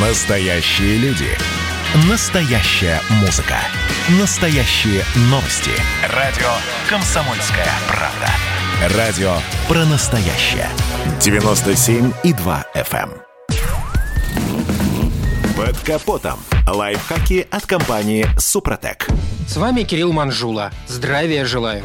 Настоящие люди. Настоящая музыка. Настоящие новости. Радио «Комсомольская правда». Радио про настоящее. 97,2 FM. эм. Под капотом. Лайфхаки от компании «Супротек». С вами Кирилл Манжула. Здравия желаю.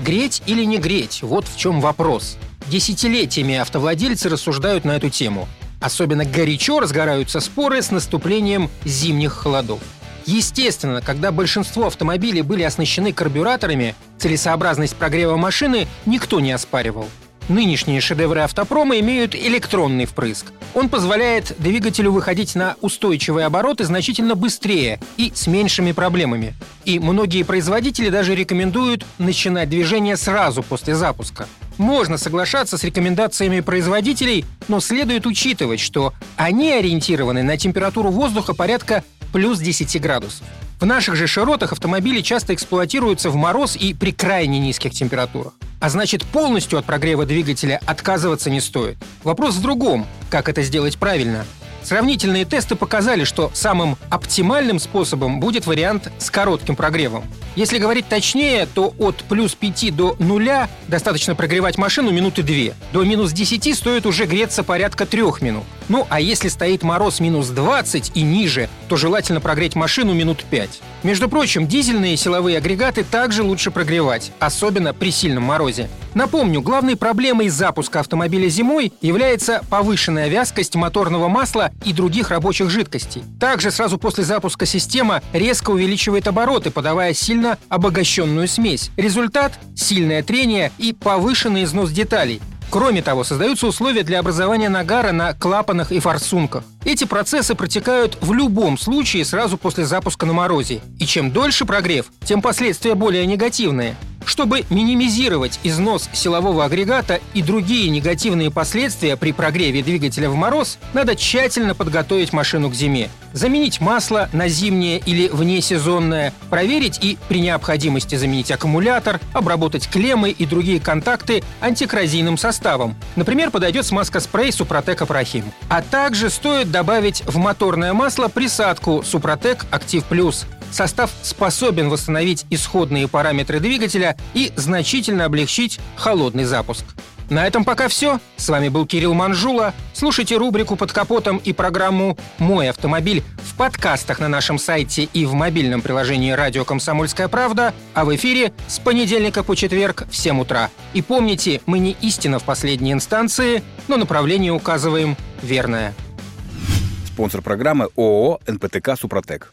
Греть или не греть? Вот в чем вопрос. Десятилетиями автовладельцы рассуждают на эту тему. Особенно горячо разгораются споры с наступлением зимних холодов. Естественно, когда большинство автомобилей были оснащены карбюраторами, целесообразность прогрева машины никто не оспаривал. Нынешние шедевры автопрома имеют электронный впрыск. Он позволяет двигателю выходить на устойчивые обороты значительно быстрее и с меньшими проблемами. И многие производители даже рекомендуют начинать движение сразу после запуска. Можно соглашаться с рекомендациями производителей, но следует учитывать, что они ориентированы на температуру воздуха порядка плюс 10 градусов. В наших же широтах автомобили часто эксплуатируются в мороз и при крайне низких температурах. А значит, полностью от прогрева двигателя отказываться не стоит. Вопрос в другом, как это сделать правильно. Сравнительные тесты показали, что самым оптимальным способом будет вариант с коротким прогревом. Если говорить точнее, то от плюс 5 до нуля достаточно прогревать машину минуты 2. До минус 10 стоит уже греться порядка 3 минут. Ну а если стоит мороз минус 20 и ниже, то желательно прогреть машину минут 5. Между прочим, дизельные силовые агрегаты также лучше прогревать, особенно при сильном морозе. Напомню, главной проблемой запуска автомобиля зимой является повышенная вязкость моторного масла и других рабочих жидкостей. Также сразу после запуска система резко увеличивает обороты, подавая сильно обогащенную смесь. Результат – сильное трение и повышенный износ деталей. Кроме того, создаются условия для образования нагара на клапанах и форсунках. Эти процессы протекают в любом случае сразу после запуска на морозе. И чем дольше прогрев, тем последствия более негативные. Чтобы минимизировать износ силового агрегата и другие негативные последствия при прогреве двигателя в мороз, надо тщательно подготовить машину к зиме. Заменить масло на зимнее или внесезонное, проверить и при необходимости заменить аккумулятор, обработать клеммы и другие контакты антикоррозийным составом. Например, подойдет смазка-спрей Супротек Апрахим. А также стоит добавить в моторное масло присадку Супротек Актив Плюс состав способен восстановить исходные параметры двигателя и значительно облегчить холодный запуск. На этом пока все. С вами был Кирилл Манжула. Слушайте рубрику «Под капотом» и программу «Мой автомобиль» в подкастах на нашем сайте и в мобильном приложении «Радио Комсомольская правда», а в эфире с понедельника по четверг в 7 утра. И помните, мы не истина в последней инстанции, но направление указываем верное. Спонсор программы ООО «НПТК Супротек».